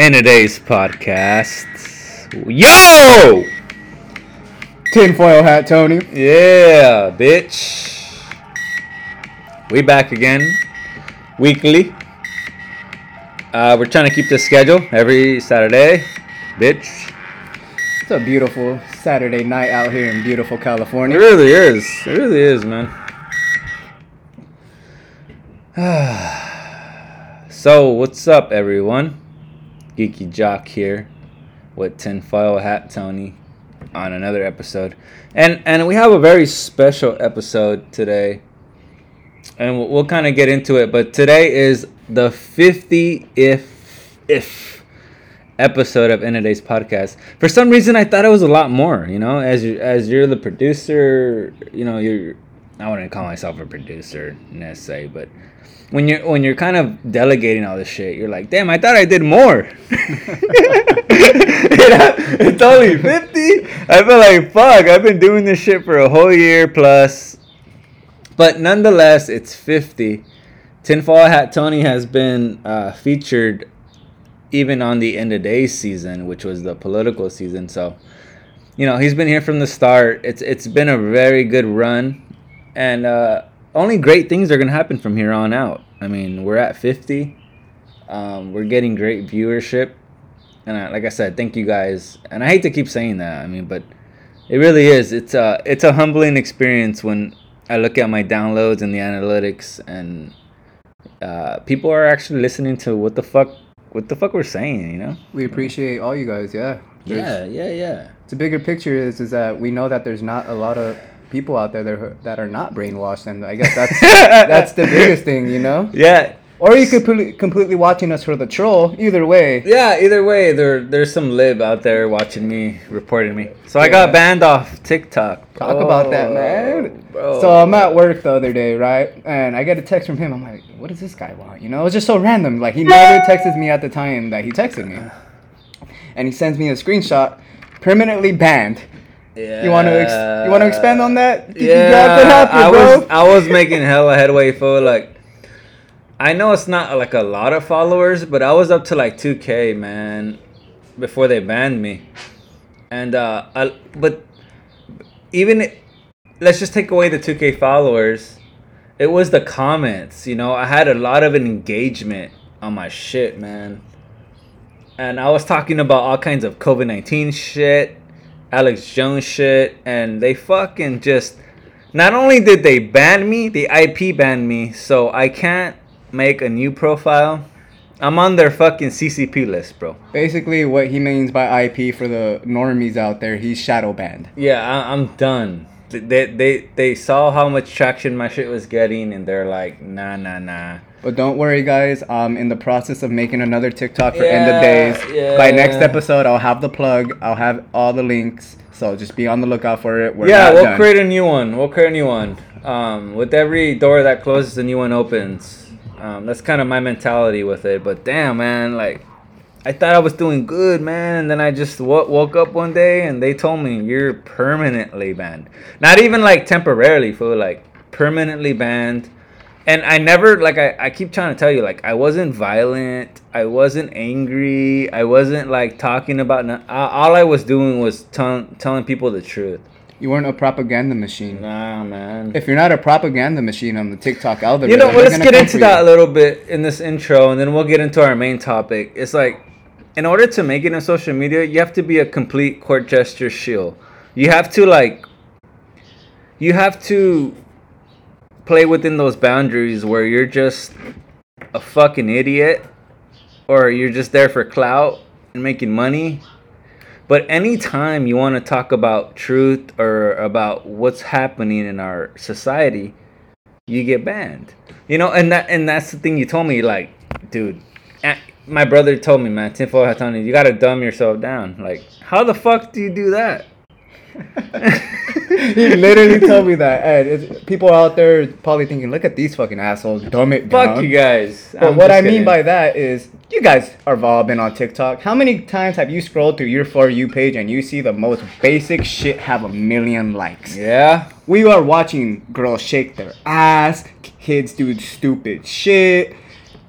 in today's podcast. Yo! Tinfoil hat, Tony. Yeah, bitch. We back again, weekly. Uh, we're trying to keep this schedule every Saturday, bitch. It's a beautiful Saturday night out here in beautiful California. It really is. It really is, man. so, what's up, everyone? Geeky Jock here with Tinfoil Hat Tony on another episode, and and we have a very special episode today, and we'll, we'll kind of get into it. But today is the 50 if if episode of End of Days podcast. For some reason, I thought it was a lot more. You know, as you as you're the producer, you know, you're. I wouldn't call myself a producer necessarily, but when you're when you're kind of delegating all this shit, you're like, damn, I thought I did more. it's only fifty. I feel like fuck. I've been doing this shit for a whole year plus, but nonetheless, it's fifty. Tinfoil Hat Tony has been uh, featured even on the end of day season, which was the political season. So, you know, he's been here from the start. It's it's been a very good run, and uh, only great things are gonna happen from here on out. I mean, we're at fifty. Um, we're getting great viewership, and I, like I said, thank you guys. And I hate to keep saying that. I mean, but it really is. It's a it's a humbling experience when I look at my downloads and the analytics, and uh, people are actually listening to what the fuck what the fuck we're saying. You know? We appreciate all you guys. Yeah. Yeah, yeah, yeah. The bigger picture is is that we know that there's not a lot of people out there that are, that are not brainwashed, and I guess that's that's the biggest thing, you know. Yeah, Or you could completely, completely watching us for the troll. Either way. yeah. Either way, there there's some lib out there watching me, reporting me. So I got banned off TikTok. Talk about that, oh, man. bro. So I'm at work the other day, right? And I get a text from him. I'm like, what does this guy want? You know, it's just so random. Like he never texted me at the time that he texted me. And he sends me a screenshot, permanently banned. Yeah. You want to ex- you want to expand on that? Did Yeah, happen, I bro? was I was making hella headway for like. I know it's not like a lot of followers, but I was up to like 2k, man, before they banned me. And uh, I, but even let's just take away the 2k followers. It was the comments, you know. I had a lot of engagement on my shit, man. And I was talking about all kinds of COVID 19 shit, Alex Jones shit, and they fucking just. Not only did they ban me, the IP banned me, so I can't make a new profile. I'm on their fucking CCP list, bro. Basically, what he means by IP for the normies out there, he's shadow banned. Yeah, I, I'm done. They, they they saw how much traction my shit was getting, and they're like, nah, nah, nah. But don't worry, guys. I'm in the process of making another TikTok for end of days. yeah. By next episode, I'll have the plug. I'll have all the links. So just be on the lookout for it. We're yeah, we'll done. create a new one. We'll create a new one. Um, with every door that closes, a new one opens. Um, that's kind of my mentality with it. But damn, man, like, I thought I was doing good, man, and then I just w- woke up one day and they told me you're permanently banned. Not even like temporarily, for like permanently banned. And I never like I, I keep trying to tell you like I wasn't violent, I wasn't angry, I wasn't like talking about. No- all I was doing was tell- telling people the truth. You weren't a propaganda machine. Nah, man. If you're not a propaganda machine on the TikTok algorithm, You know, well, let's get into that a little bit in this intro, and then we'll get into our main topic. It's like, in order to make it in social media, you have to be a complete court gesture shield. You have to like, you have to play within those boundaries where you're just a fucking idiot, or you're just there for clout and making money. But anytime you want to talk about truth or about what's happening in our society, you get banned. You know, and that and that's the thing you told me, like, dude. eh, My brother told me, man, tinfoil hat on you. You gotta dumb yourself down. Like, how the fuck do you do that? he literally told me that. And it's, people out there probably thinking, "Look at these fucking assholes, dumb it down." Fuck you guys. But I'm what I mean kidding. by that is, you guys have all been on TikTok. How many times have you scrolled through your For You page and you see the most basic shit have a million likes? yeah, We are watching girls shake their ass, kids do stupid shit,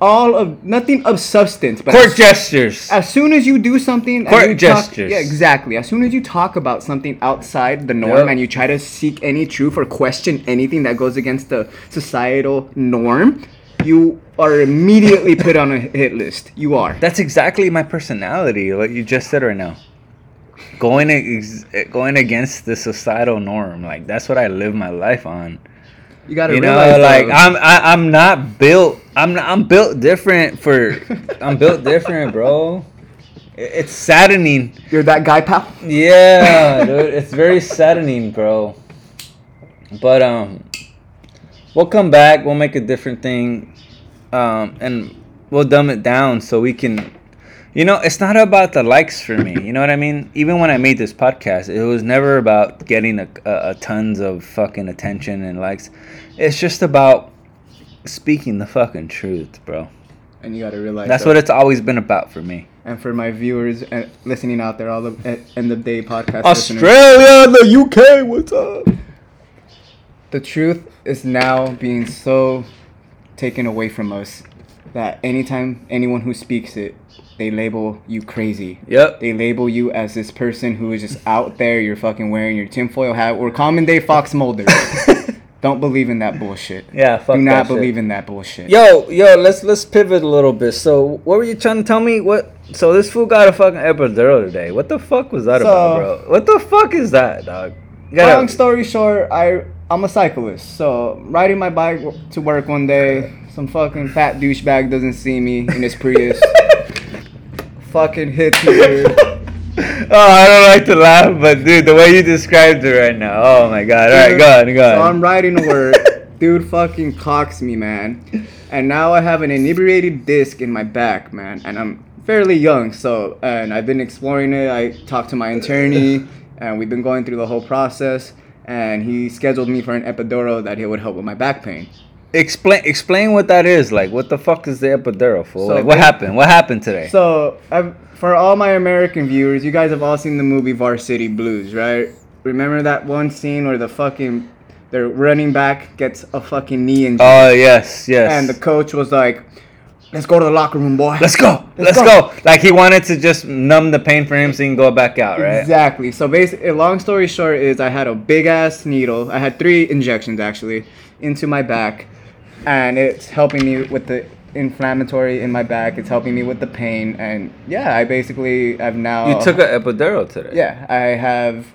all of nothing of substance. But Court as, gestures. as soon as you do something, and Court you talk- gestures. yeah, exactly. As soon as you talk about something outside the norm Yep. and you try to seek any truth or question anything that goes against the societal norm, you are immediately put on a hit list. You are. That's exactly my personality. What you just said right now. Going ex- going against the societal norm, like that's what I live my life on. You gotta You know, realize, like I'm I, I'm not built. I'm not, I'm built different for. I'm built different, bro. It's saddening. you're that guy, pal. Yeah, dude, it's very saddening, bro. But um, we'll come back. We'll make a different thing, um, and we'll dumb it down so we can. You know, it's not about the likes for me. You know what I mean? Even when I made this podcast, it was never about getting a, a, a tons of fucking attention and likes. It's just about speaking the fucking truth, bro. And you gotta realize That's though- what it's always been about for me. And for my viewers uh, listening out there, all the uh, end of day podcast listeners, Australia, the UK, what's up? the truth is now being so taken away from us that anytime anyone who speaks it, they label you crazy. Yep. They label you as this person who is just out there. You're fucking wearing your tinfoil hat or common day Fox Mulder. Don't believe in that bullshit. Yeah, fuck Do not shit. believe in that bullshit. Yo, yo, let's let's pivot a little bit. So, what were you trying to tell me? What? So this fool got a fucking epidural today. What the fuck was that So- about, bro? What the fuck is that, dog? Gotta- Long story short, I I'm a cyclist. So riding my bike to work one day, some fucking fat douchebag doesn't see me in his Prius. Fucking hits me. dude. oh, I don't like to laugh, but dude, the way you described it right now. Oh my god. All right, go on, go on. So I'm riding to work. Dude fucking cocks me, man. And now I have an inebriated disc in my back, man. And I'm fairly young, so and I've been exploring it. I talked to my attorney, and we've been going through the whole process. And he scheduled me for an epidural that he would help with my back pain. Explain explain what that is. Like, what the fuck is the epidural for? So like, what happened? What happened today? So, I've, for all my American viewers, you guys have all seen the movie Varsity Blues, right? Remember that one scene where the fucking the running back gets a fucking knee injury, oh yes, yes. and the coach was like, "Let's go to the locker room, boy." let's go. Let's, Let's go. go. Like he wanted to just numb the pain for him so he can go back out, right? Exactly. So basically, eh, long story short is I had a big ass needle. I had three injections actually into my back, and it's helping me with the inflammatory in my back. It's helping me with the pain, and yeah, I basically have now. You took an epidural today. Yeah, I have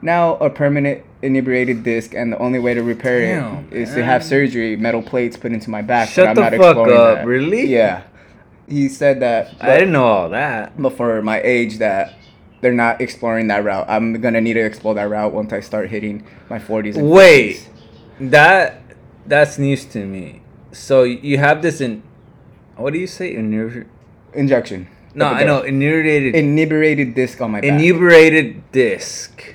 now a permanent inebriated disc, and the only way to repair Damn, it is to have surgery, metal plates put into my back. Shut but I'm the not fuck up, that. really? Yeah. He said that. I didn't know all that. But for my age, that they're not exploring that route. I'm gonna need to explore that route once I start hitting my 40s. And Wait, 50s. that that's news to me. So you have this in, what do you say? Inur- injection. no, I know inebriated, Inebriated disc on my back. inebriated disc.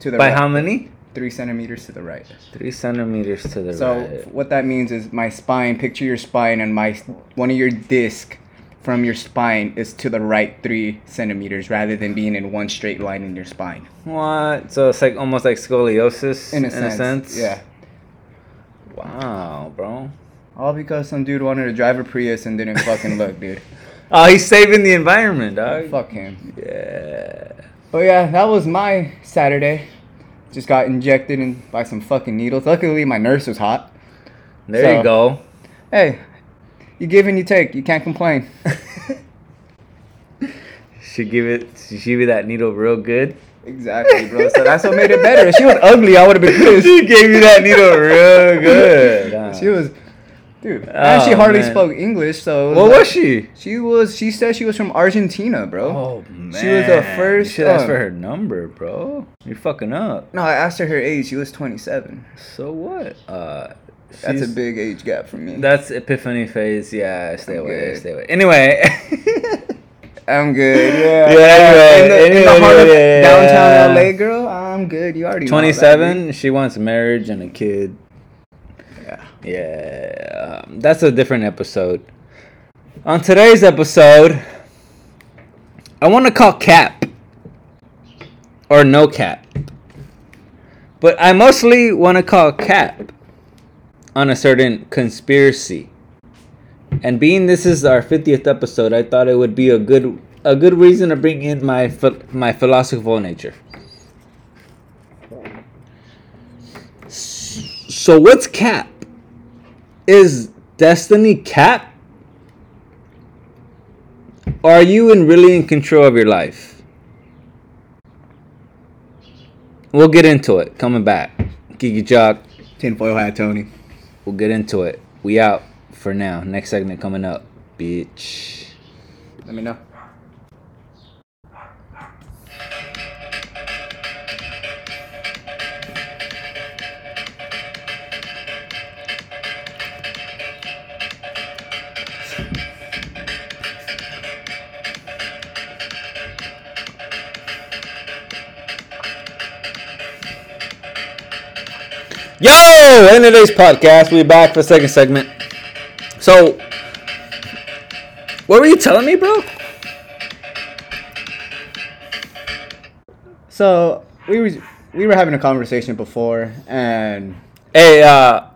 to the By right. how many? Three centimeters to the right. Three centimeters to the So right. So what that means is my spine. Picture your spine, and my one of your disc from your spine is to the right three centimeters, rather than being in one straight line in your spine. What? So it's like almost like scoliosis In a sense, yeah. Wow, bro. All because some dude wanted to drive a Prius and didn't fucking look, dude. Oh, he's saving the environment, dog. Fuck him. Yeah. But yeah, that was my Saturday. Just got injected in by some fucking needles. Luckily, my nurse was hot. There So- you go. Hey, you give and you take. You can't complain. She give it. She give you that needle real good. Exactly, bro. So that's what made it better. If she was ugly, I would have been pissed. she gave you that needle real good. huh? She was, dude. and she Oh, hardly man. spoke English, so. What like- was she? She was. She said she was from Argentina, bro. Oh man. She was the first, You should ask uh, for her number, bro. You're fucking up. No, I asked her her age. She was 27. So what? Uh, That's a big age gap for me. That's epiphany phase. Yeah, stay I'm away. good. Stay away. Anyway. I'm good. Yeah. Yeah, anyway, in the, in the anyway, heart of yeah, downtown. LA, girl. I'm good. You already know all that, 27. She wants marriage and a kid. Yeah. Yeah, um, that's a different episode. On today's episode, I want to call Cap or no Cap, but I mostly want to call Cap on a certain conspiracy. And being this is our 50th episode, I thought it would be a good a good reason to bring in my my philosophical nature. So what's cap? Is destiny cap? Are you in really in control of your life? We'll get into it. Coming back. Geeky Jock. Tinfoil hat Tony. We'll get into it. We out for now. Next segment coming up. Bitch. Let me know. Yo! In today's podcast, we're back for the second segment. So, what were you telling me, bro? So we were we were having a conversation before, and Hey, uh,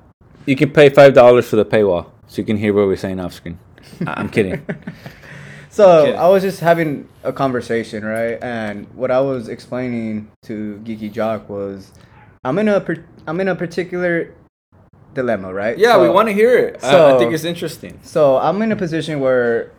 you can pay five dollars for the paywall, so you can hear what we're saying off screen. I'm kidding. so Okay. I was just having a conversation, right? And what I was explaining to Geeky Jock was, I'm in a per- I'm in a particular dilemma, right? Yeah, we want to hear it. I, I think it's interesting. So I'm in a position where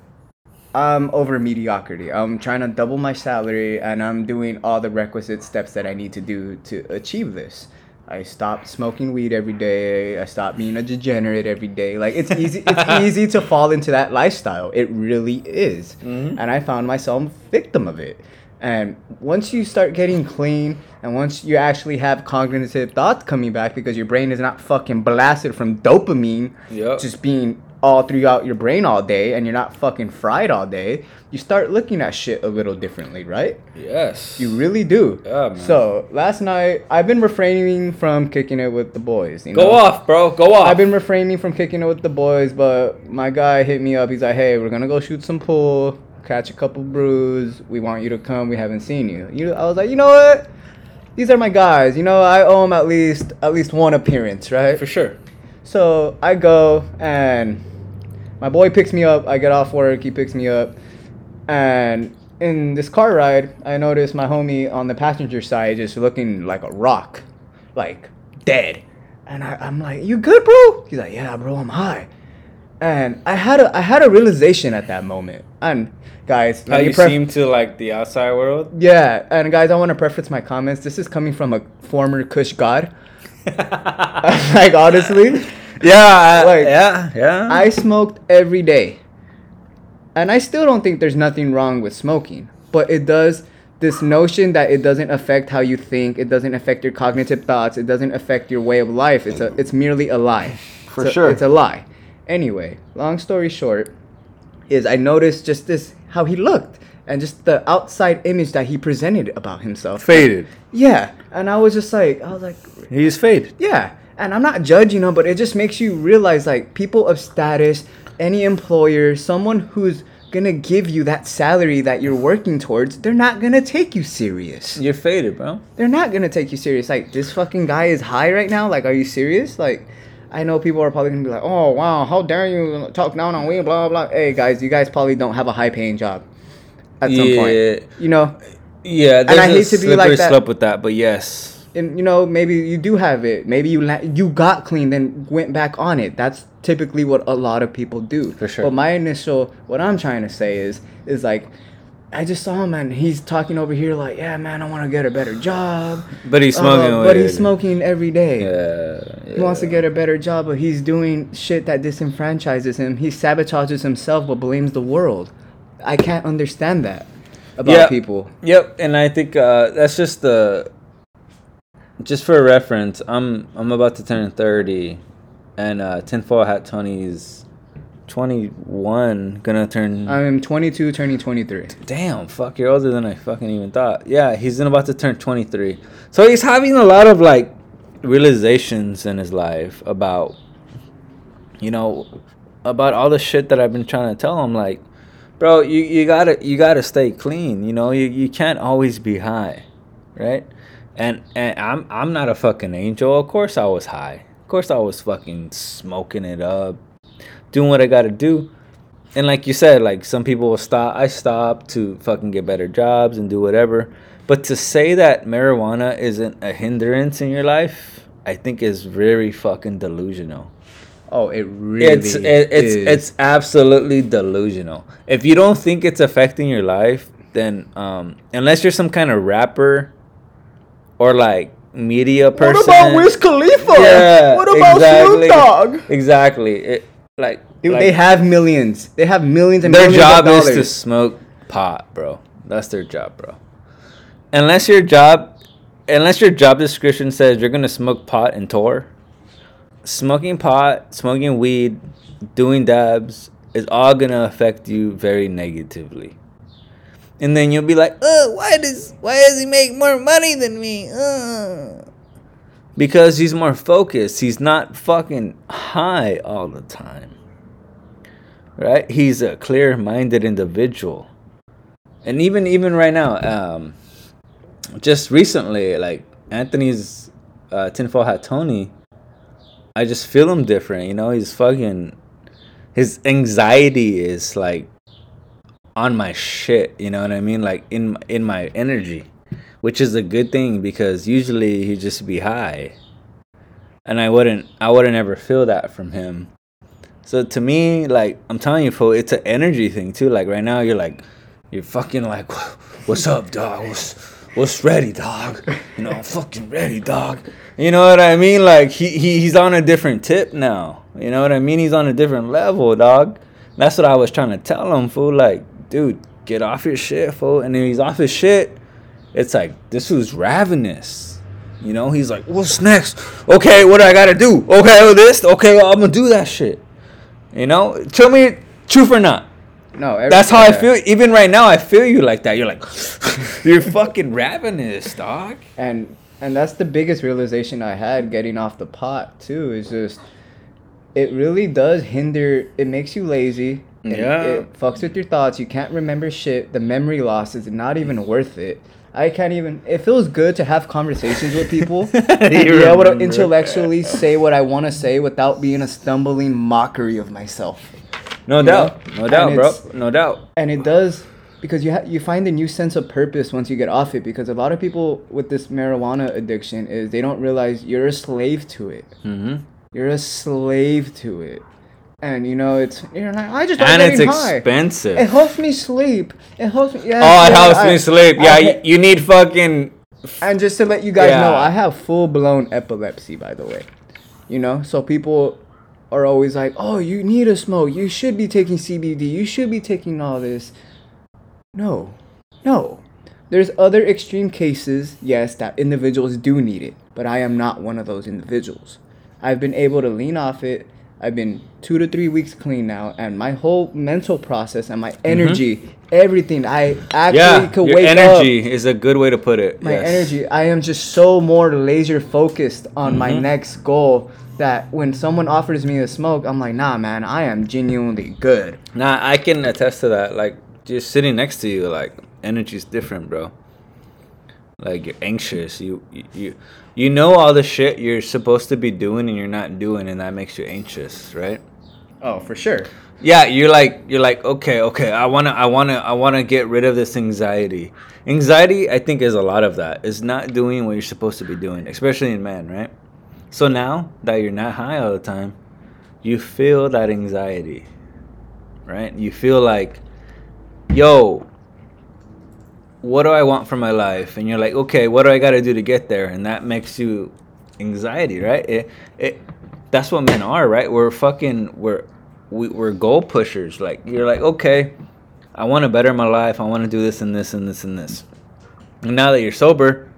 I'm over mediocrity. I'm trying to double my salary and I'm doing all the requisite steps that I need to do to achieve this. I stopped smoking weed every day. I stopped being a degenerate every day. Like it's easy it's easy to fall into that lifestyle. It really is. Mm-hmm. And I found myself a victim of it. And once you start getting clean and once you actually have cognitive thoughts coming back because your brain is not fucking blasted from dopamine Yep. just being all throughout your brain all day and you're not fucking fried all day, you start looking at shit a little differently, right? Yes. You really do. Yeah, man. So last night I've been refraining from kicking it with the boys. You Go know? off, bro. Go off. I've been refraining from kicking it with the boys, but my guy hit me up. He's like, "Hey, we're gonna go shoot some pool, catch a couple brews. We want you to come. We haven't seen you." You, I was like, you know what? These are my guys. You know, I owe them at least at least one appearance, right? for sure. So I go and my boy picks me up. I get off work. He picks me up, and in this car ride, I notice my homie on the passenger side just looking like a rock, like dead. And I, I'm like, "You good, bro?" He's like, "Yeah, bro, I'm high." And I had a I had a realization at that moment. And guys, How you pref- seem to like the outside world. yeah, and guys, I want to preface my comments. This is coming from a former Kush god. like honestly. Yeah, Like, yeah, yeah. I smoked every day. And I still don't think there's nothing wrong with smoking. But it does this notion that it doesn't affect how you think, it doesn't affect your cognitive thoughts, it doesn't affect your way of life. It's a it's merely a lie. For sure. It's a lie. Anyway, long story short, is I noticed just this how he looked and just the outside image that he presented about himself. faded. Yeah. And I was just like I was like He's faded. yeah, and I'm not judging, you know, but it just makes you realize like people of status, any employer, someone who's gonna give you that salary that you're working towards, they're not gonna take you serious. You're faded, bro. They're not gonna take you serious. Like this fucking guy is high right now. Like, are you serious? Like, I know people are probably gonna be like, oh wow, how dare you talk down on weed, blah blah. blah. Hey guys, you guys probably don't have a high paying job. At some Yeah. point, you know, Yeah, there's I hate to be like that. slope with that, but yes. and you know maybe you do have it maybe you la- you got clean then went back on it that's typically what a lot of people do For sure. but my initial what i'm trying to say is is like i just saw him and he's talking over here like yeah man i want to get a better job But he's Uh, smoking. but he's smoking every day Yeah, he wants to get a better job but he's doing shit that disenfranchises him he sabotages himself but blames the world i can't understand that about Yeah. people Yep, and I think uh, that's just the. Just for reference, I'm I'm about to turn thirty, and uh, tinfoil hat Tony's twenty one, gonna turn. i'm 22 turning 23 Damn, fuck, you're older than I fucking even thought. Yeah, he's about to turn 23. So he's having a lot of like realizations in his life about, you know, about all the shit that I've been trying to tell him. Like, bro, you, you gotta you gotta stay clean. You know, you, you can't always be high, right? And and I'm I'm not a fucking angel. Of course I was high. Of course I was fucking smoking it up. Doing what I gotta do. And like you said, like some people will stop. I stop to fucking get better jobs and do whatever. But to say that marijuana isn't a hindrance in your life, I think is very fucking delusional. Oh, it really It's it, it's is. it's absolutely delusional. If you don't think it's affecting your life, then um, unless you're some kind of rapper or like media person. What about Wiz Khalifa? Yeah, what about exactly. Snoop Dogg? Exactly. It like, Dude, like, they have millions. They have millions and their millions job of is to smoke pot, bro. That's their job, bro. Unless your job, unless your job description says you're gonna smoke pot and tour, smoking pot, smoking weed, doing dabs is all gonna affect you very negatively. And then you'll be like, "Uh, why does why does he make more money than me?" Uh. Because he's more focused. He's not fucking high all the time. Right? He's a clear-minded individual. And even even right now, um just recently, like Anthony's uh Tinfoil Hat Tony, I just feel him different, you know, he's fucking his anxiety is like on my shit, you know what I mean? Like in in my energy, which is a good thing because usually he'd just be high. And I wouldn't I wouldn't ever feel that from him. So to me, like I'm telling you, fool, it's an energy thing too. Like right now, you're like, you're fucking like, what's up, dog? What's what's ready, dog? You know, I'm fucking ready, dog. You know what I mean? Like he, he he's on a different tip now. You know what I mean? He's on a different level, dog. That's what I was trying to tell him, fool. Like, dude, get off your shit, fool. And then he's off his shit. It's like this was ravenous. You know, he's like, what's next? Okay, what do I gotta do? Okay, this. Okay, I'm gonna do that shit. You know, tell me truth or not. no, every- That's how I feel. Even right now, I feel you like that. You're like, you're fucking ravenous, dog. and and that's the biggest realization I had getting off the pot too. Is just it really does hinder. It makes you lazy. It, Yeah. it fucks with your thoughts. You can't remember shit. The memory loss is not even worth it. I can't even. It feels good to have conversations with people and be able to intellectually say what I want to say without being a stumbling mockery of myself. No doubt, know? no doubt, bro, no doubt. and it does because you ha- you find a new sense of purpose once you get off it because a lot of people with this marijuana addiction is they don't realize you're a slave to it hmm you're a slave to it and you know it's you're like i just And it's high. expensive. it helps me sleep it helps me yeah, oh, it helps I- me sleep. I Yeah, ha- you, need fucking. and just to let you guys know i have full-blown epilepsy by the way you know so people are always like oh you need to smoke you should be taking cbd you should be taking all this no no there's other extreme cases yes that individuals do need it but i am not one of those individuals i've been able to lean off it i've been two to three weeks clean now and my whole mental process and my energy everything i actually Mm-hmm. Yeah, could your wake up energy is a good way to put it. my yes. energy i am just so more laser focused on my Mm-hmm. next goal that when someone offers me a smoke i'm like nah man i am genuinely good Nah, I can attest to that. Like, just sitting next to you, like, energy's different, bro. Like, you're anxious. You, you, you, you know all the shit you're supposed to be doing and you're not doing, and that makes you anxious, right? oh for sure Yeah, you're like, you're like, okay, okay, I wanna, I wanna, I wanna get rid of this anxiety. Anxiety, I think, is a lot of that. Is not doing what you're supposed to be doing, especially in men, right? So now that you're not high all the time, you feel that anxiety, right? You feel like, yo, what do I want for my life? And you're like, okay, what do I got to do to get there? And that makes you anxiety, right? It, it, that's what men are, right? We're fucking, we're, we, we're goal pushers. Like you're like, okay, I want to better my life. I want to do this and this and this and this. And now that you're sober,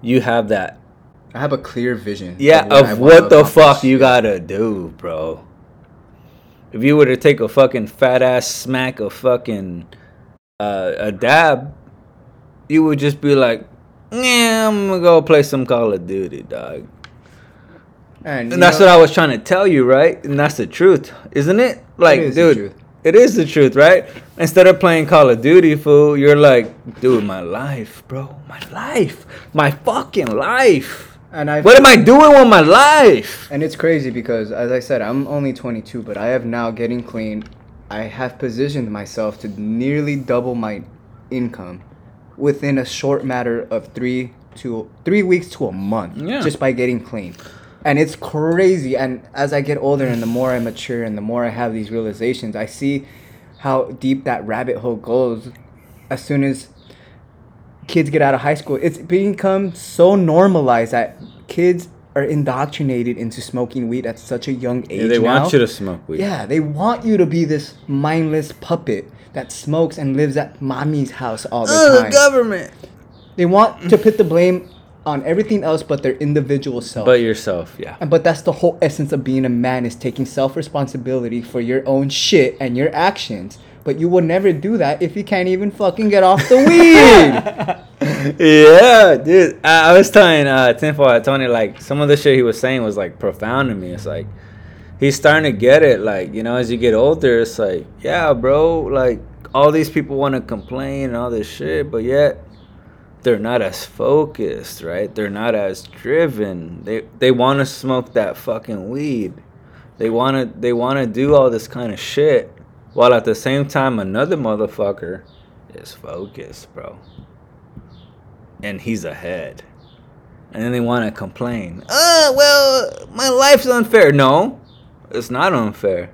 you have that i have a clear vision yeah, what of what the fuck you gotta do, bro. If you were to take a fucking fat ass smack of fucking uh, a dab, you would just be like, yeah, I'm gonna go play some Call of Duty, dog. and, And that's what I was trying to tell you, right? And that's the truth, isn't it? Like, is the dude, it is the truth, right? Instead of playing Call of Duty, fool, you're like, dude, my life, bro, my life, my fucking life. And I What am I doing with my life? And it's crazy because, as I said, I'm only 22, but I have now getting clean. I have positioned myself to nearly double my income within a short matter of three to three weeks to a month, Yeah. just by getting clean. And it's crazy. And as I get older, and the more I mature, and the more I have these realizations, I see how deep that rabbit hole goes. As soon as kids get out of high school, it's become so normalized that kids are indoctrinated into smoking weed at such a young age. Yeah, they now. want you to smoke weed. Yeah, they want you to be this mindless puppet that smokes and lives at mommy's house all the time. The government. They want to put the blame on everything else but their individual self. But yourself, yeah. And- but that's the whole essence of being a man is taking self responsibility for your own shit and your actions. But you will never do that if you can't even fucking get off the weed. yeah, dude. I, I was telling uh, Tinfoil Tony like some of the shit he was saying was like profound to me. It's like he's starting to get it. Like you know, as you get older, it's like yeah, bro. Like all these people want to complain and all this shit, but yet they're not as focused, right? They're not as driven. They they want to smoke that fucking weed. They want to they want to do all this kind of shit while at the same time another motherfucker is focused, bro. And he's ahead. And then they want to complain. Uh, well, my life's unfair. No, it's not unfair.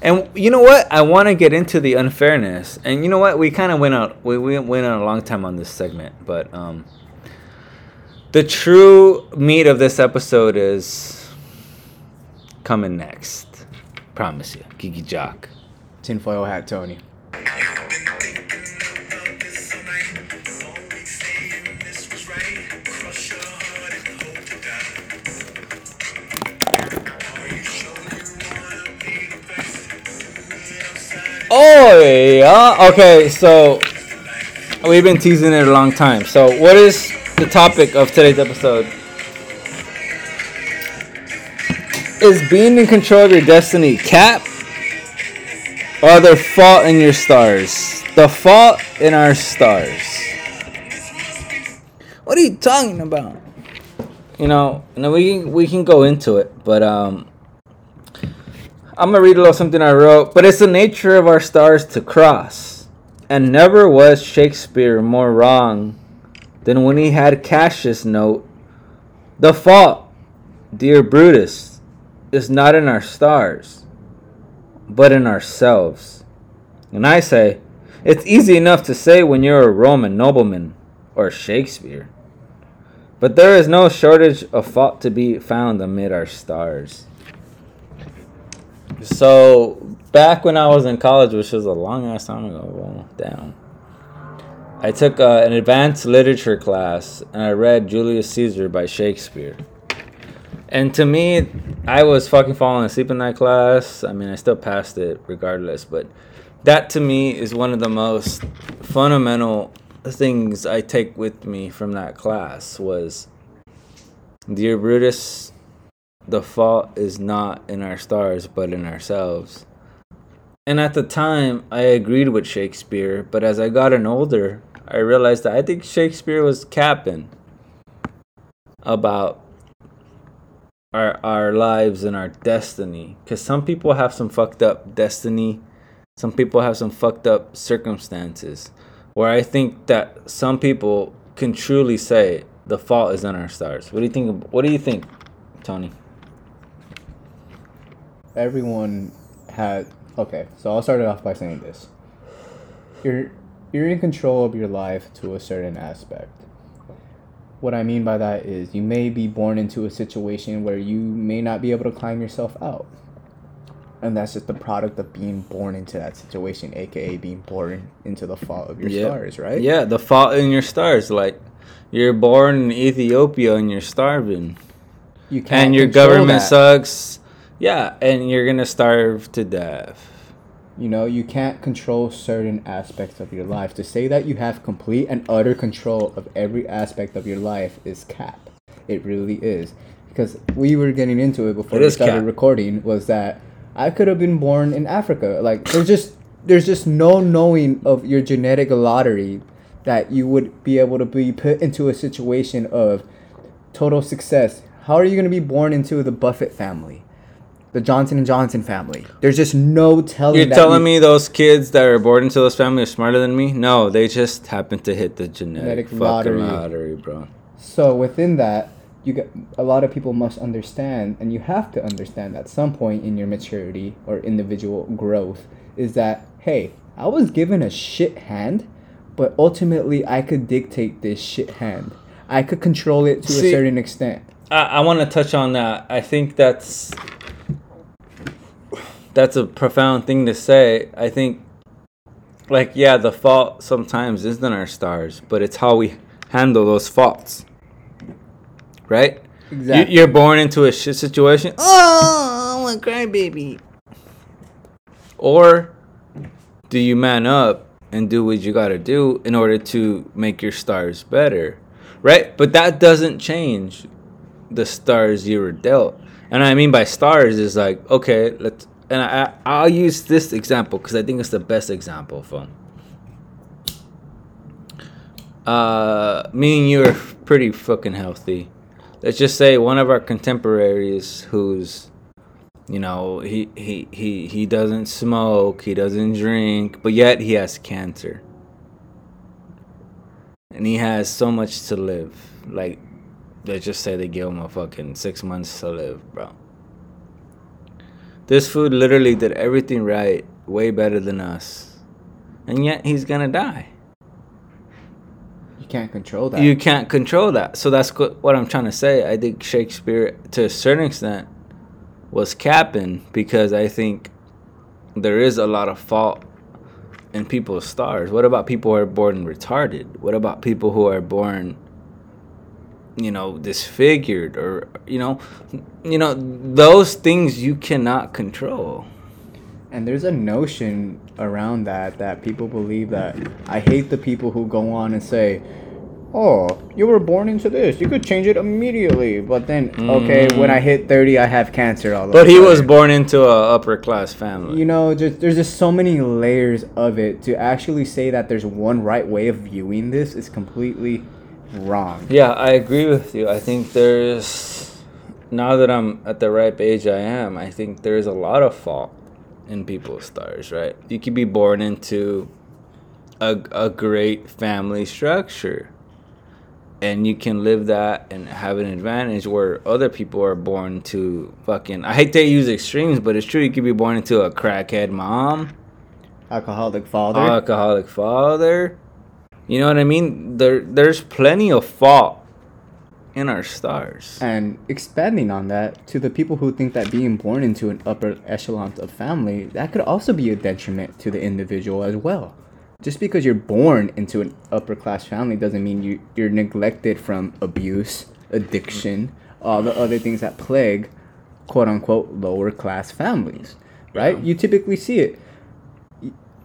And you know what? I want to get into the unfairness. And you know what? We kind of went out. We, we went on a long time on this segment, but um, the true meat of this episode is coming next. Promise you, Geeky Jock. Tinfoil hat, Tony. Oh yeah. Okay, so we've been teasing it a long time. So what is the topic of today's episode? Is being in control of your destiny cap or the fault in your stars? The fault in our stars. What are you talking about? You know, and we we can go into it, but um I'm gonna read a little something I wrote, but it's the nature of our stars to cross. And never was Shakespeare more wrong than when he had Cassius note, The fault, dear Brutus, is not in our stars, but in ourselves. And I say, it's easy enough to say when you're a Roman nobleman or Shakespeare. But there is no shortage of fault to be found amid our stars. So back when I was in college, which was a long ass time ago, well, damn. I took uh, an advanced literature class and I read Julius Caesar by Shakespeare. And to me, I was fucking falling asleep in that class. I mean, I still passed it regardless, but that to me is one of the most fundamental things I take with me from that class was Dear Brutus, the fault is not in our stars but in ourselves. And at the time, I agreed with Shakespeare, but as I gotten older, I realized that I think Shakespeare was capping about our our lives and our destiny. Cause some people have some fucked up destiny, some people have some fucked up circumstances. Where I think that some people can truly say the fault is in our stars. What do you think? What do you think, Tony? Everyone had okay so i'll start it off by saying this you're you're in control of your life to a certain aspect what i mean by that is you may be born into a situation where you may not be able to climb yourself out and that's just the product of being born into that situation aka being born into the fault of your Yeah. stars right Yeah, the fault in your stars. Like you're born in Ethiopia and you're starving, you can't and your government that. sucks. Yeah, and you're gonna starve to death. You know, you can't control certain aspects of your life. To say that you have complete and utter control of every aspect of your life is cap. It really is. Because we were getting into it before It we started cap. recording was that I could have been born in Africa. Like there's just there's just no knowing of your genetic lottery that you would be able to be put into a situation of total success. How are you going to be born into the Buffett family? The Johnson and Johnson family. There's just no telling. You're telling you- me those kids that are born into those families are smarter than me? No, they just happen to hit the genetic Genetic lottery. lottery, bro. So within that, you get a lot of people must understand, and you have to understand at some point in your maturity or individual growth, is that hey, I was given a shit hand, but ultimately I could dictate this shit hand. I could control it to See- a certain extent. I, I want to touch on that. I think that's that's a profound thing to say. I think, like, yeah, the fault sometimes isn't our stars, but it's how we handle those faults, right? You, you're born into a shit situation. Oh, I'm a crybaby. Or do you man up and do what you got to do in order to make your stars better, right? But that doesn't change the stars you were dealt. And I mean by stars is like okay, let's and I I'll use this example because I think it's the best example, phone. Uh, me and you are pretty fucking healthy. Let's just say one of our contemporaries who's, you know, he he he he doesn't smoke, he doesn't drink, but yet he has cancer. And he has so much to live. Like, let's just say they give him a fucking six months to live, bro. This food literally did everything right, way better than us. And yet he's gonna die. You can't control that. You can't control that. So that's what I'm trying to say. I think Shakespeare, to a certain extent, was capping because I think there is a lot of fault in people's stars. What about people who are born retarded? What about people who are born, you know, disfigured or you know, you know those things you cannot control. And there's a notion around that that people believe that I hate the people who go on and say, "Oh, you were born into this. You could change it immediately." But then, okay, when I hit 30, I have cancer all. Mm. But he was born into a upper class family. You know, just there's just so many layers of it to actually say that there's one right way of viewing this is completely wrong. Yeah, I agree with you. I think there's now that I'm at the ripe age I am, I think there's a lot of fault in people's stars, right? You could be born into a a great family structure. And you can live that and have an advantage where other people are born to fucking I hate to use extremes, but it's true you could be born into a crackhead mom, Alcoholic father. alcoholic father. You know what I mean? There there's plenty of fault in our stars. And expanding on that, to the people who think that being born into an upper echelon of family, that could also be a detriment to the individual as well. Just because you're born into an upper class family doesn't mean you, you're neglected from abuse, addiction, all the other things that plague quote unquote lower class families. Right? Yeah. You typically see it.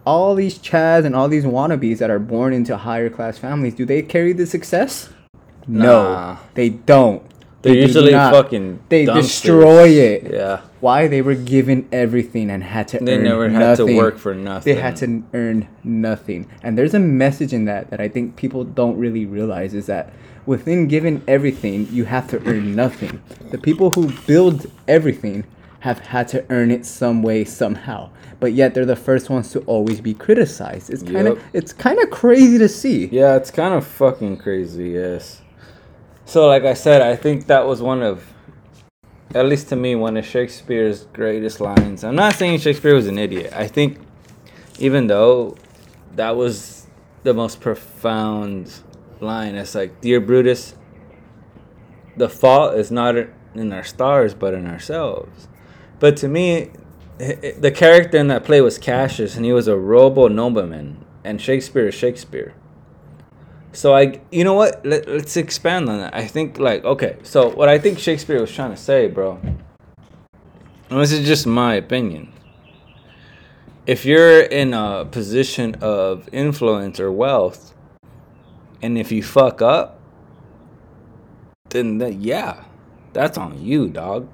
All these chads and all these wannabes that are born into higher class families, do they carry the success? No, they don't. They're They usually not. fucking They dumpsters. destroy it. Yeah. Why they were given everything and had to They never had to work for nothing. They had to earn nothing. And there's a message in that that I think people don't really realize is that within given everything, you have to earn nothing. The people who build everything have had to earn it some way somehow. But yet they're the first ones to always be criticized. It's kind of Yep. it's kind of crazy to see. Yeah, it's kind of fucking crazy, yes. So, like I said, I think that was one of, at least to me, one of Shakespeare's greatest lines. I'm not saying Shakespeare was an idiot. I think, even though that was the most profound line, it's like, Dear Brutus, the fault is not in our stars, but in ourselves. But to me, i- i- the character in that play was Cassius, and he was a robo nobleman, and Shakespeare is Shakespeare. So I, you know what? Let, let's expand on that. I think like okay. So what I think Shakespeare was trying to say, bro. This is just my opinion. If you're in a position of influence or wealth, and if you fuck up, then that, yeah, that's on you, dog.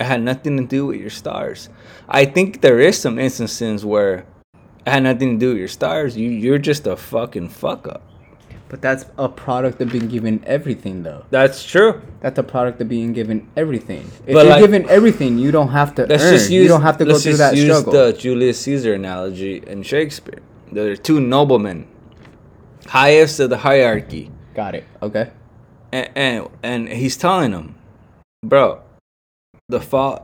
It had nothing to do with your stars. I think there is some instances where it had nothing to do with your stars. You you're just a fucking fuck up. But that's a product of being given everything, though. That's true. That's a product of being given everything. If But, you're like- given everything, you don't have to Let's earn. just use. you don't have to go let's through just that use struggle. the Julius Caesar analogy in Shakespeare. There are two noblemen, highest of the hierarchy, Got it. Okay. and and, and he's telling them, bro, the fault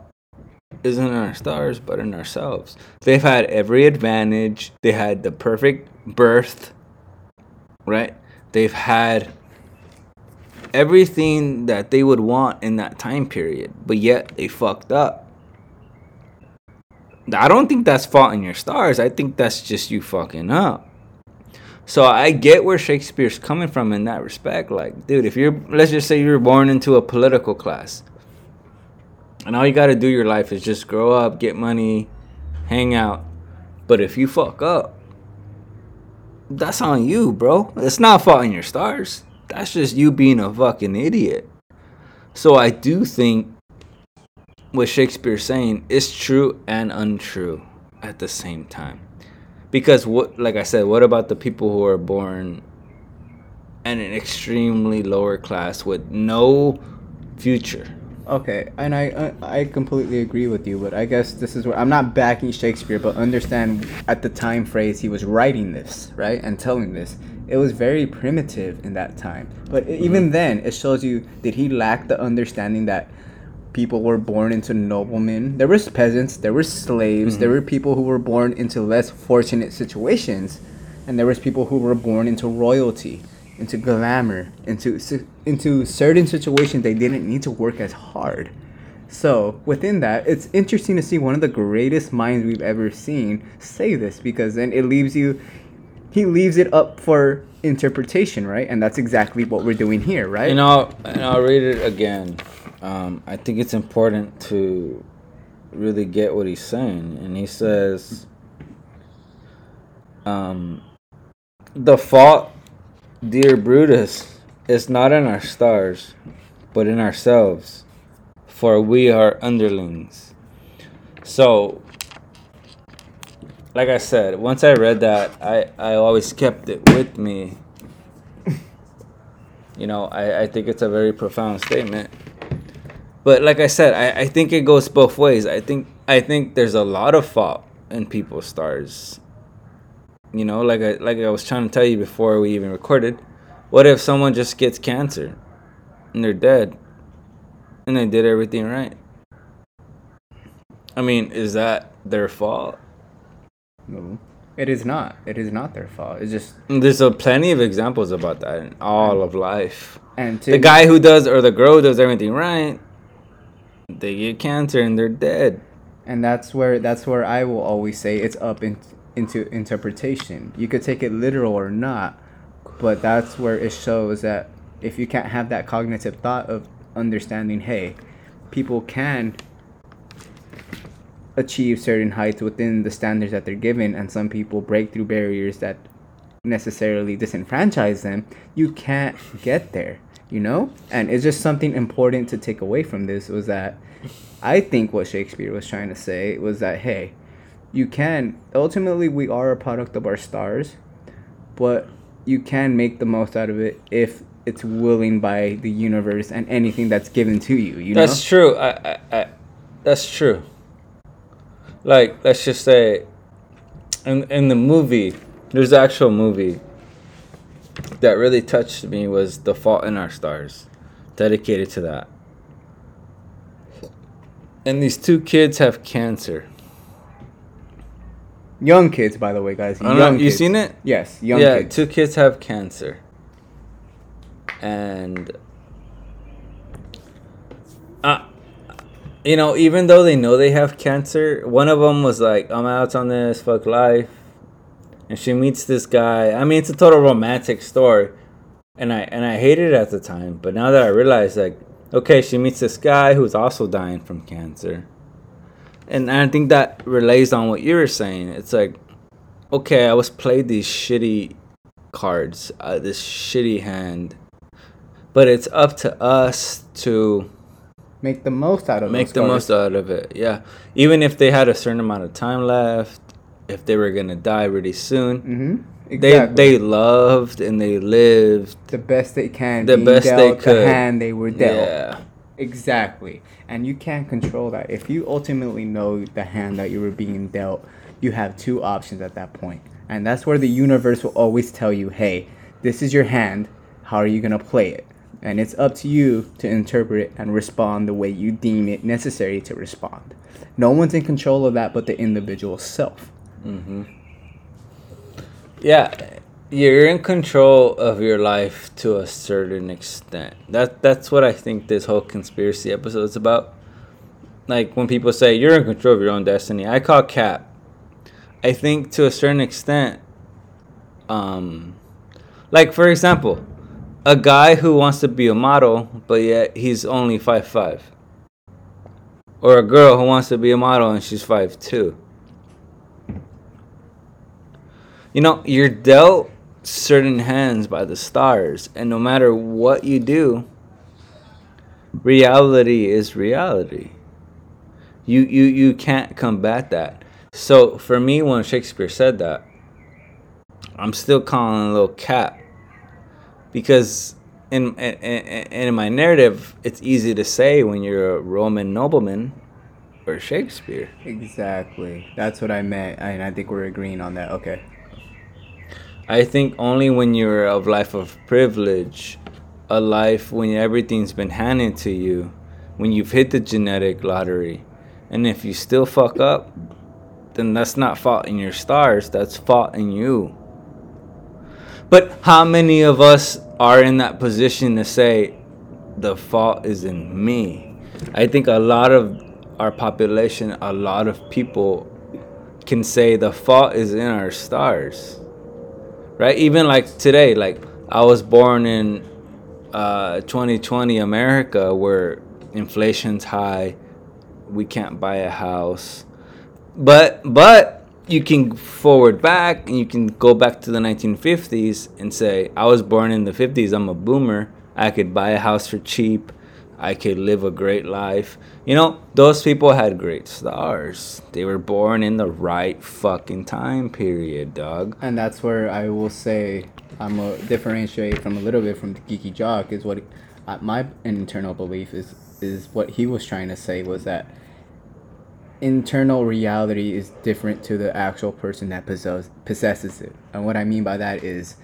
isn't in our stars, but in ourselves. They've had every advantage. They had the perfect birth, right? They've had everything that they would want in that time period, but yet they fucked up. I don't think that's fault in your stars. I think that's just you fucking up. So I get where Shakespeare's coming from in that respect. Like, dude, if you're, let's just say you're born into a political class, and all you got to do your life is just grow up, get money, hang out. But if you fuck up, that's on you, bro. It's not fault your stars. That's just you being a fucking idiot. So I do think what Shakespeare's saying is true and untrue at the same time. Because what like I said, what about the people who are born in an extremely lower class with no future? Okay, and I I I completely agree with you, but I guess this is where I'm not backing Shakespeare, but understand at the time phrase he was writing this, right, and telling this, it was very primitive in that time. But even mm-hmm. then, it shows you did he lack the understanding that people were born into noblemen? There was peasants, there were slaves, there mm-hmm. were people who were born into less fortunate situations, and there was people who were born into royalty into glamour, into into certain situations they didn't need to work as hard. So within that, it's interesting to see one of the greatest minds we've ever seen say this because then it leaves you, he leaves it up for interpretation, right? And that's exactly what we're doing here, right? And I'll and I'll read it again. Um, I think it's important to really get what he's saying, and he says, um, "The fault, dear Brutus, it's not in our stars, but in ourselves, for we are underlings." So, like I said, once I read that, I I always kept it with me you know, I, I think it's a very profound statement. But like I said, I, I think it goes both ways. I think I think there's a lot of fault in people's stars. You know, like I like I was trying to tell you before we even recorded. What if someone just gets cancer and they're dead and they did everything right? I mean, is that their fault? no, it is not. It is not their fault. It's just There's a plenty of examples about that in all of life. and to, the guy who does or the girl who does everything right they get cancer and they're dead and that's where that's where I will always say it's up in, into interpretation. You could take it literal or not, but that's where it shows that if you can't have that cognitive thought of understanding, hey, people can achieve certain heights within the standards that they're given, and some people break through barriers that necessarily disenfranchise them. You can't get there, you know. And it's just something important to take away from this was that I think what Shakespeare was trying to say was that hey, you can ultimately we are a product of our stars, but you can make the most out of it if it's willing by the universe and anything that's given to you. You that's know. true I, I, I that's true like let's just say in in the movie there's an actual movie that really touched me was the fault in our stars dedicated to that and these two kids have cancer Young kids, by the way, guys. Young know, you kids. seen it Yes, young yeah, kids. two kids have cancer, and uh, you know, even though they know they have cancer, one of them was like, "I'm out on this, fuck life," and she meets this guy. I mean, it's a total romantic story, and I and I hated it at the time, but now that I realize, like, okay, she meets this guy who's also dying from cancer. And I think that relays on what you were saying. It's like, okay, I was played these shitty cards, uh, this shitty hand, but it's up to us to Make the most out of make the cards. most out of it. Yeah, even if they had a certain amount of time left, if they were gonna die really soon. Mm-hmm. They they loved and they lived the best they can. the best they could. The hand they were dealt. Yeah. Exactly. And you can't control that. If you ultimately know the hand that you were being dealt, you have two options at that point. And that's where the universe will always tell you, hey, this is your hand. How are you going to play it? And it's up to you to interpret and respond the way you deem it necessary to respond. No one's in control of that but the individual self. Mm-hmm. Yeah, you're in control of your life to a certain extent. That that's what I think this whole conspiracy episode is about. Like when people say you're in control of your own destiny, I call cap. I think to a certain extent, um, like for example, a guy who wants to be a model but yet he's only five five, or a girl who wants to be a model and she's five two. You know, you're dealt certain hands by the stars, and no matter what you do, reality is reality. You you you can't combat that. So for me, when Shakespeare said that, I'm still calling a little cap because in in, in in my narrative, it's easy to say when you're a Roman nobleman or Shakespeare. Exactly. That's what I meant. And I think we're agreeing on that. Okay. I think only when you're of life of privilege, a life when everything's been handed to you, when you've hit the genetic lottery, and if you still fuck up, then that's not fault in your stars, that's fault in you. But how many of us are in that position to say the fault is in me? I think a lot of our population, a lot of people can say the fault is in our stars right? Even like today, like I was born in uh, 2020 America where inflation's high, we can't buy a house, but but you can forward back and you can go back to the 1950s and say I was born in the 50s. I'm a boomer. I could buy a house for cheap. I could live a great life. You know, those people had great stars. They were born in the right fucking time period, dog. And that's where I will say I'm a differentiate from a little bit from the geeky jock is what uh, my internal belief is is what he was trying to say was that internal reality is different to the actual person that possess, possesses it. And what I mean by that is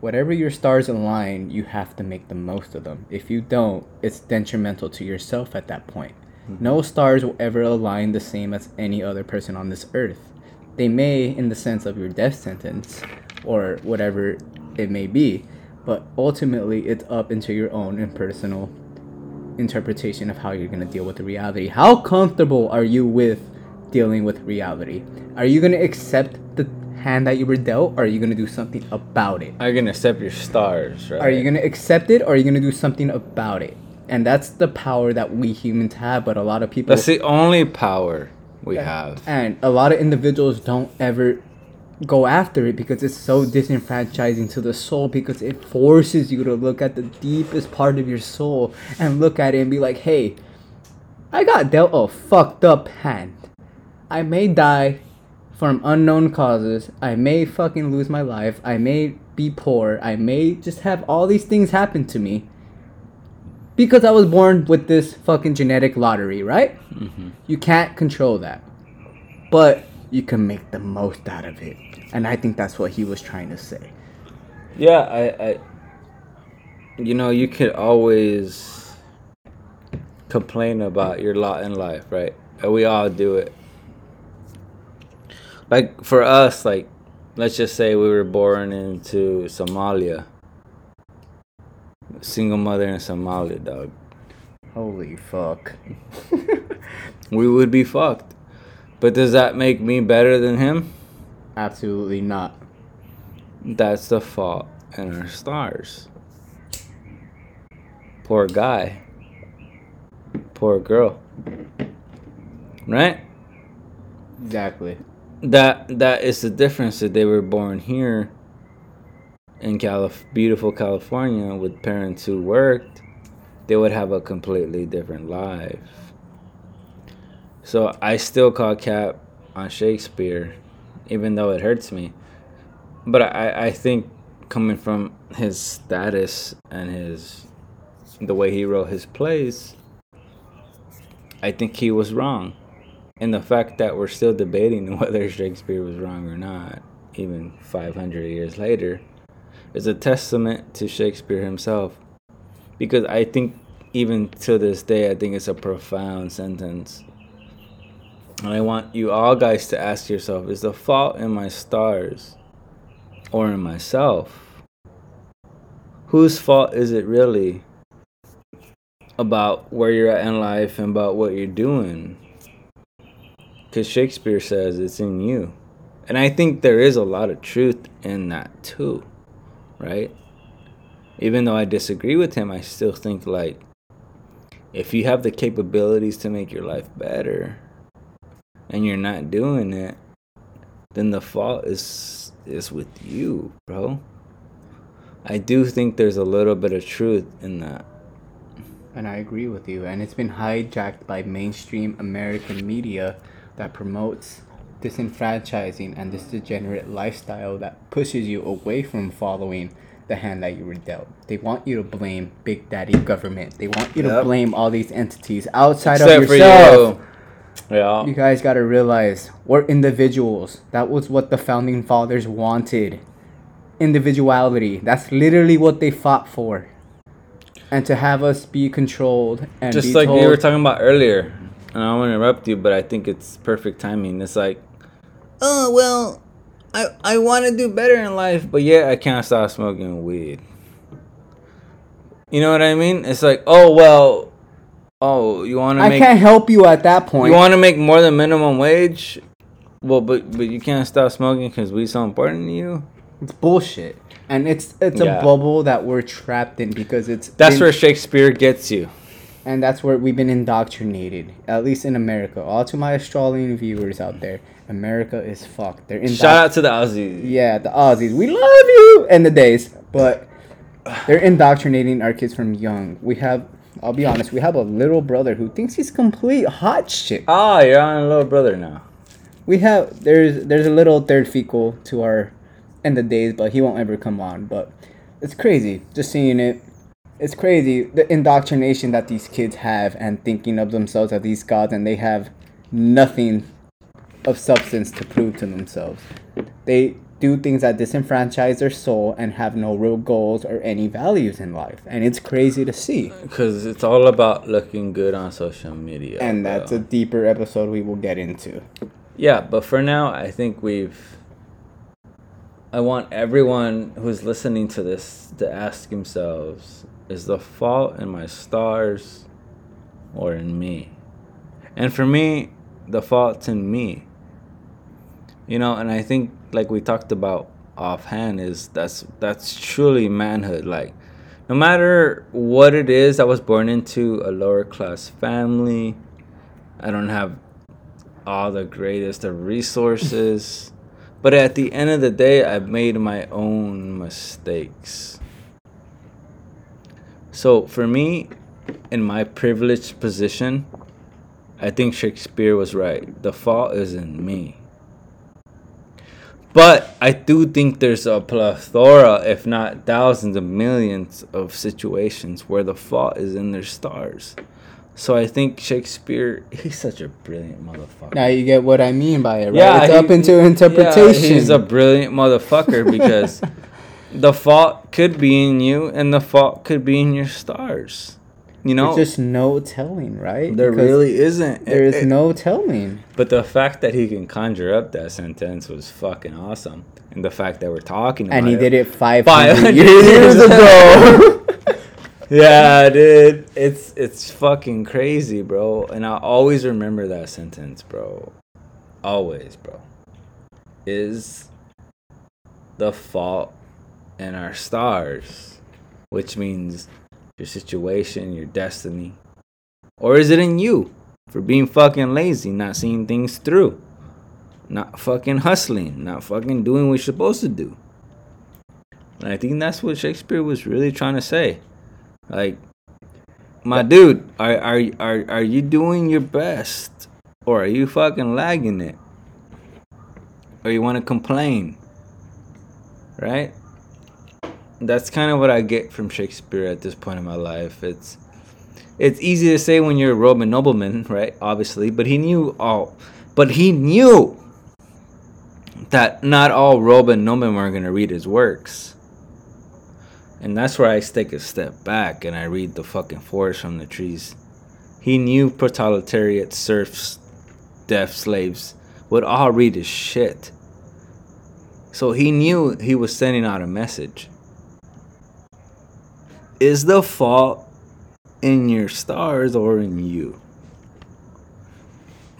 whatever your stars align, you have to make the most of them. If you don't, it's detrimental to yourself at that point. Mm-hmm. No stars will ever align the same as any other person on this earth. They may, in the sense of your death sentence or whatever it may be, but ultimately it's up into your own and personal interpretation of how you're going to deal with the reality. How comfortable are you with dealing with reality? Are you going to accept hand that you were dealt or are you to do something about it? Are you gonna accept your stars, right? Are you to accept it or are you to do something about it? And that's the power that we humans have, but a lot of people That's the only power we have. and a lot of individuals don't ever go after it because it's so disenfranchising to the soul because it forces you to look at the deepest part of your soul and look at it and be like, hey, I got dealt a fucked up hand. I may die from unknown causes. I may fucking lose my life. I may be poor. I may just have all these things happen to me because I was born with this fucking genetic lottery, right? Mm-hmm. You can't control that. But you can make the most out of it. And I think that's what he was trying to say. Yeah, I, I you know, you could always complain about your lot in life, right? And we all do it. Like for us, like let's just say we were born into Somalia. Single mother in Somalia, dog. Holy fuck. We would be fucked. But does that make me better than him? Absolutely not. That's the fault in our stars. Poor guy. Poor girl. Right? Exactly. That that is the difference that they were born here in Calif- beautiful California with parents who worked, they would have a completely different life. So I still call cap on Shakespeare. even though it hurts me. But I, I think coming from his status and his the way he wrote his plays, I think he was wrong. And the fact that we're still debating whether Shakespeare was wrong or not, even 500 years later, is a testament to Shakespeare himself. Because I think even to this day, I think it's a profound sentence. And I want you all guys to ask yourself is the fault in my stars or in myself? Whose fault is it really about where you're at in life and about what you're doing? Because Shakespeare says it's in you. And I think there is a lot of truth in that too, right? Even though I disagree with him, I still think like if you have the capabilities to make your life better and you're not doing it, then the fault is is with you, bro. I do think there's a little bit of truth in that. And I agree with you. And it's been hijacked by mainstream American media that promotes disenfranchising and this degenerate lifestyle that pushes you away from following the hand that you were dealt. They want you to blame Big Daddy government. They want you to blame all these entities outside Except of yourself. you. Yeah. You guys got to realize we're individuals. That was what the founding fathers wanted. Individuality. That's literally what they fought for. And to have us be controlled and Just like told, we were talking about earlier, and I don't want to interrupt you, but I think it's perfect timing. It's like, oh well, I I want to do better in life, but yeah, I can't stop smoking weed. You know what I mean? It's like, oh well, oh you want to I can't help you at that point. you want to make more than minimum wage, well, but but you can't stop smoking because weed's so important to you. it's bullshit. And it's it's Yeah. a bubble that we're trapped in because it's That's been- where Shakespeare gets you. And that's where we've been indoctrinated. At least in America. All to my Australian viewers out there, America is fucked. They're Shout out to the Aussies. Yeah, the Aussies. We love you End of Days. But they're indoctrinating our kids from young. We have I'll be honest, we have a little brother who thinks he's complete hot shit. Ah, you're on a little brother now. We have there's there's a little third fecal to our end of days, but he won't ever come on. But it's crazy just seeing it. It's crazy the indoctrination that these kids have and thinking of themselves as these gods, and they have nothing of substance to prove to themselves. They do things that disenfranchise their soul and have no real goals or any values in life, and it's crazy to see. Because it's all about looking good on social media. And that's a deeper episode we will get into. Yeah, but for now, I think we've. I want everyone who's listening to this to ask themselves is the fault in my stars or in me? And for me, the fault's in me. You know, and I think like we talked about offhand is that's that's truly manhood like no matter what it is I was born into a lower class family I don't have all the greatest of resources. but at the end of the day, I've made my own mistakes. So for me, in my privileged position, I think Shakespeare was right. The fault is in me. But I do think there's a plethora, if not thousands of millions, of situations where the fault is in their stars. So I think Shakespeare, he's such a brilliant motherfucker. Now you get what I mean by it, right? it's he- up into interpretation. yeah, interpretation. he's a brilliant motherfucker because the fault could be in you and the fault could be in your stars. You know, There's just no telling, right? there Because really isn't. there is it- no telling. But the fact that he can conjure up that sentence was fucking awesome. And the fact that we're talking about And he it. did it 500 500 years years ago. Yeah, dude. It's it's fucking crazy, bro. And I always remember that sentence, bro. Always, bro. Is the fault in our stars, which means your situation, your destiny, or is it in you for being fucking lazy, not seeing things through, not fucking hustling, not fucking doing what you're supposed to do? And I think that's what Shakespeare was really trying to say. Like, my dude, are are are are you doing your best, or are you fucking lagging it? or you want to complain. Right? That's kind of what I get from Shakespeare at this point in my life. It's it's easy to say when you're a Roman nobleman, right? Obviously, but he knew all but he knew that not all Roman noblemen are going to read his works. And that's where I take a step back and I read the fucking forest from the trees. He knew proletariat, serfs, deaf slaves would all read his shit. So he knew he was sending out a message. Is the fault in your stars or in you?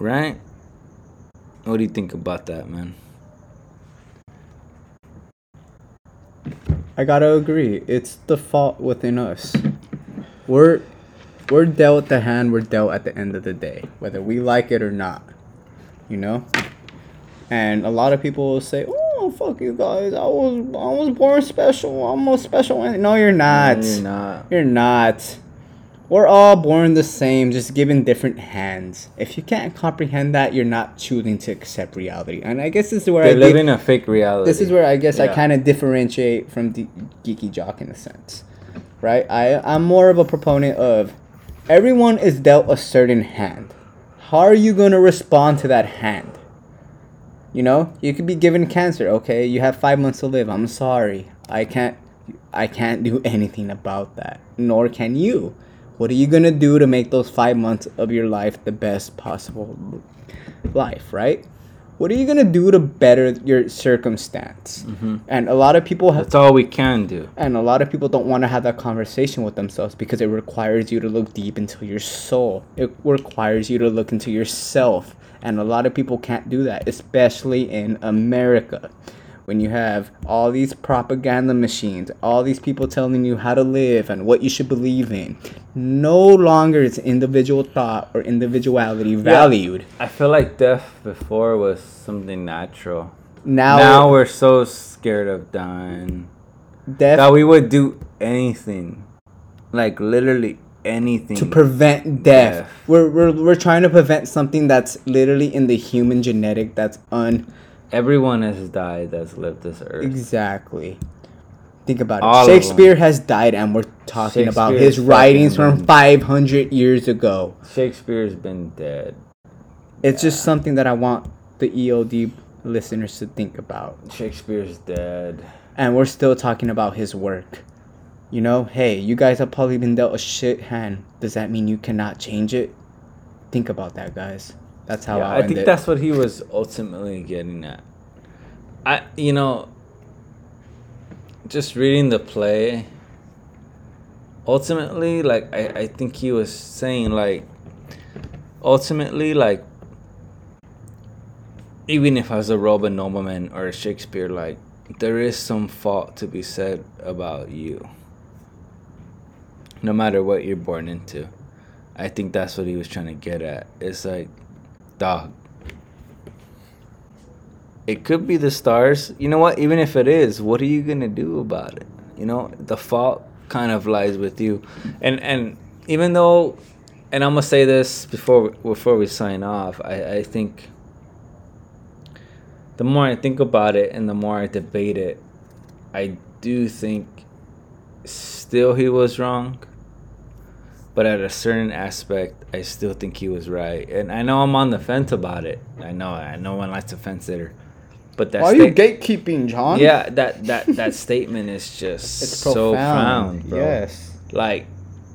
Right? What do you think about that, man? I gotta agree. It's the fault within us. We're we're dealt the hand we're dealt at the end of the day, whether we like it or not. You know? And a lot of people will say, Oh Oh, fuck you guys, I was I was born special, I'm a special no you're not. No, you're not. You're not. We're all born the same, just given different hands. If you can't comprehend that, you're not choosing to accept reality. And I guess this is where They I live in a fake reality. this is where I guess I kind of differentiate from the geeky jock in a sense, right? I I'm more of a proponent of everyone is dealt a certain hand. How are you going to respond to that hand? You know, you could be given cancer. Okay, you have five months to live. I'm sorry, I can't I can't do anything about that. Nor can you. What are you gonna do to make those five months of your life the best possible life, right? What are you gonna do to better your circumstance? Mm-hmm. And a lot of people have That's all we can do. and a lot of people don't want to have that conversation with themselves because it requires you to look deep into your soul. It requires you to look into yourself. And a lot of people can't do that, especially in America. When you have all these propaganda machines, all these people telling you how to live and what you should believe in, no longer is individual thought or individuality valued. Yeah. I feel like death before was something natural. Now, now we're so scared of dying death that we would do anything, like literally anything to prevent death. We're, we're, we're trying to prevent something that's literally in the human genetic that's un Everyone has died that's lived this earth. exactly. Think about All it. Shakespeare has died, and we're talking about his writings from 500 years ago. Shakespeare's been dead. It's just something that I want the EOD listeners to think about. Shakespeare's dead. And we're still talking about his work. You know, hey, you guys have probably been dealt a shit hand. Does that mean you cannot change it? Think about that, guys. That's how Yeah, I think it. that's what he was ultimately getting at. I, you know, just reading the play. Ultimately, like I, I think he was saying, like, ultimately, like, even if I was a Roman nobleman or a Shakespeare, like, there is some fault to be said about you. No matter what you're born into. I think that's what he was trying to get at. It's like, dog. It could be the stars. You know what? Even if it is, what are you gonna do about it? You know, the fault kind of lies with you. And and even though, and I'm gonna say this before before we sign off, I I think. The more I think about it and the more I debate it, I do think still he was wrong but at a certain aspect, I still think he was right. And I know I'm on the fence about it. I know, I no one likes a fence sitter, but that Why are you gatekeeping, John? yeah, that that that statement is just It's so profound. profound, bro. Yes. Like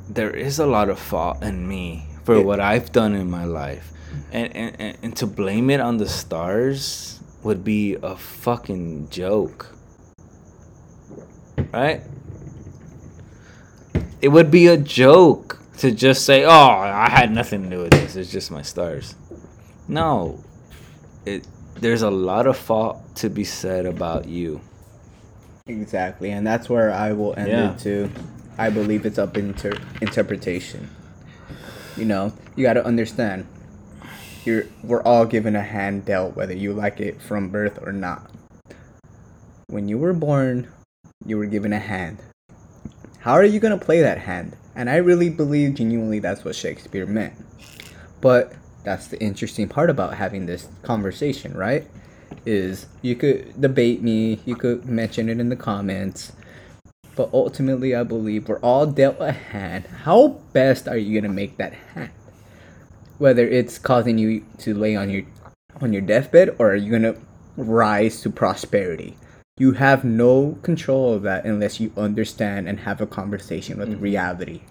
there is a lot of fault in me for Yeah. what I've done in my life, and and, and and to blame it on the stars would be a fucking joke, right? It would be a joke to just say, "Oh, I had nothing to do with this. It's just my stars." No, it. There's a lot of fault to be said about you. Exactly, and that's where I will end Yeah. it too. I believe it's up inter- interpretation. You know, you got to understand. You're we're all given a hand dealt, whether you like it from birth or not. When you were born, you were given a hand. How are you gonna play that hand? And I really believe genuinely that's what Shakespeare meant. But that's the interesting part about having this conversation, right? is you could debate me, you could mention it in the comments, but ultimately, I believe we're all dealt a hand. How best are you gonna make that hand? Whether it's causing you to lay on your on your deathbed, or are you gonna rise to prosperity? You have no control of that unless you understand and have a conversation with mm-hmm. reality.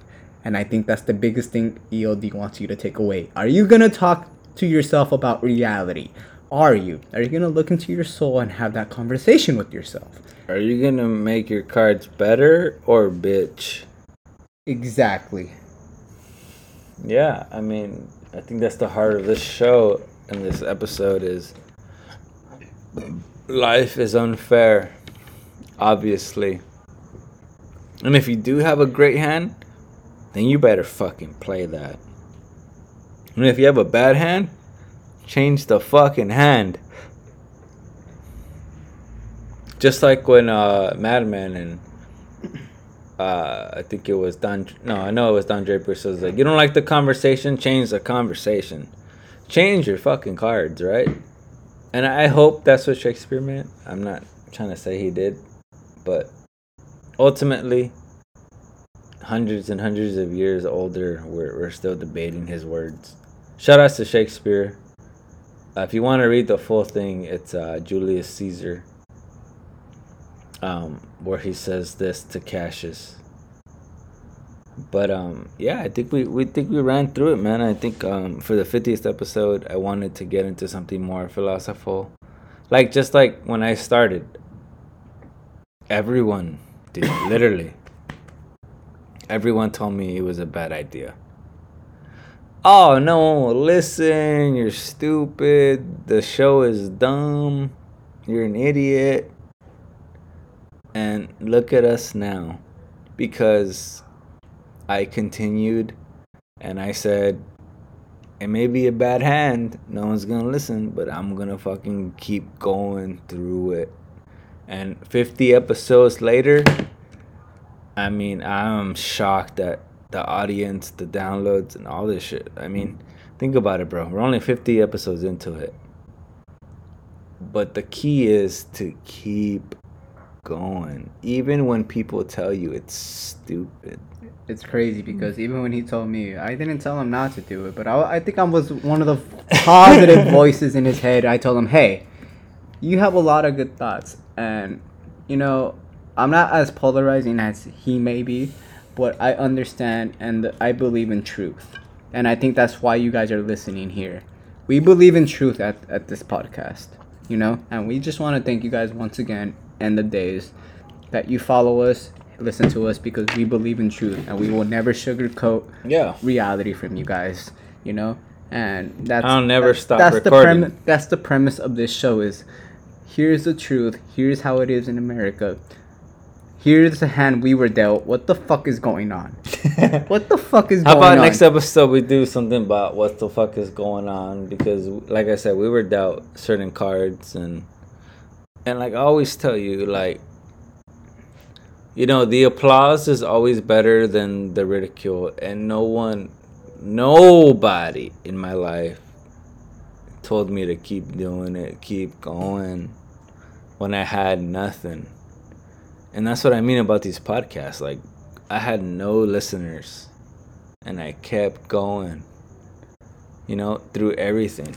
And I think that's the biggest thing EOD wants you to take away. Are you gonna talk to yourself about reality? Are you? Are you gonna look into your soul and have that conversation with yourself? Are you gonna make your cards better or bitch? Exactly. Yeah, I mean, I think that's the heart of this show and this episode is life is unfair, obviously. And if you do have a great hand, then you better fucking play that. And if you have a bad hand, change the fucking hand. Just like when uh Mad Men and uh I think it was Don no, I know it was Don Draper says like you don't like the conversation, change the conversation. Change your fucking cards, right? And I hope that's what Shakespeare meant. I'm not trying to say he did, but ultimately hundreds and hundreds of years older, we're, we're still debating his words. Shout outs to Shakespeare. Uh, if you want to read the full thing, it's uh, Julius Caesar, um, where he says this to Cassius. But um, yeah, I think we, we think we ran through it, man. I think um, for the 50th episode, I wanted to get into something more philosophical, like just like when I started. Everyone, dude, literally, everyone told me it was a bad idea. Oh no, listen, you're stupid. The show is dumb. You're an idiot. And look at us now. Because I continued and I said, it may be a bad hand. No one's gonna listen, but I'm gonna fucking keep going through it. And 50 episodes later, I mean, I'm shocked at the audience, the downloads, and all this shit. I mean, think about it, bro. We're only 50 episodes into it. But the key is to keep going, even when people tell you it's stupid. It's crazy mm. because even when he told me, I didn't tell him not to do it, but I, I think I was one of the positive voices in his head. I told him, hey, you have a lot of good thoughts. And, you know, I'm not as polarizing as he may be, but I understand and I believe in truth. And I think that's why you guys are listening here. We believe in truth at, at this podcast, you know? And we just want to thank you guys once again End of Days that you follow us, listen to us because we believe in truth and we will never sugarcoat Yeah. reality from you guys, you know? And that's I'll never that's- stop that's recording. The premi- that's the premise of this show is here's the truth, here's how it is in America. Here's the hand we were dealt. What the fuck is going on? What the fuck is How going about on? next episode we do something about what the fuck is going on? Because, like I said, we were dealt certain cards, and and like I always tell you, like you know, the applause is always better than the ridicule, and no one, nobody in my life told me to keep doing it, keep going, when I had nothing. And that's what I mean about these podcasts. Like, I had no listeners, and I kept going, you know, through everything.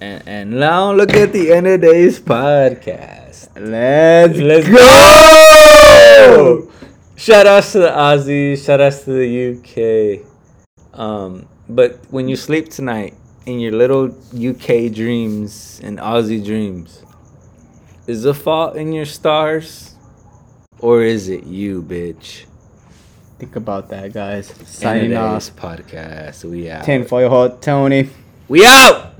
And, and now look at the end of today's podcast. Let's Let's go! Shout outs to the Aussies, shout outs to the UK. Um, but when you sleep tonight in your little UK dreams and Aussie dreams, is the fault in your stars? Or is it you, bitch? Think about that, guys. End of Signing off. podcast. We out. Tinfoil Hat Tony. We out!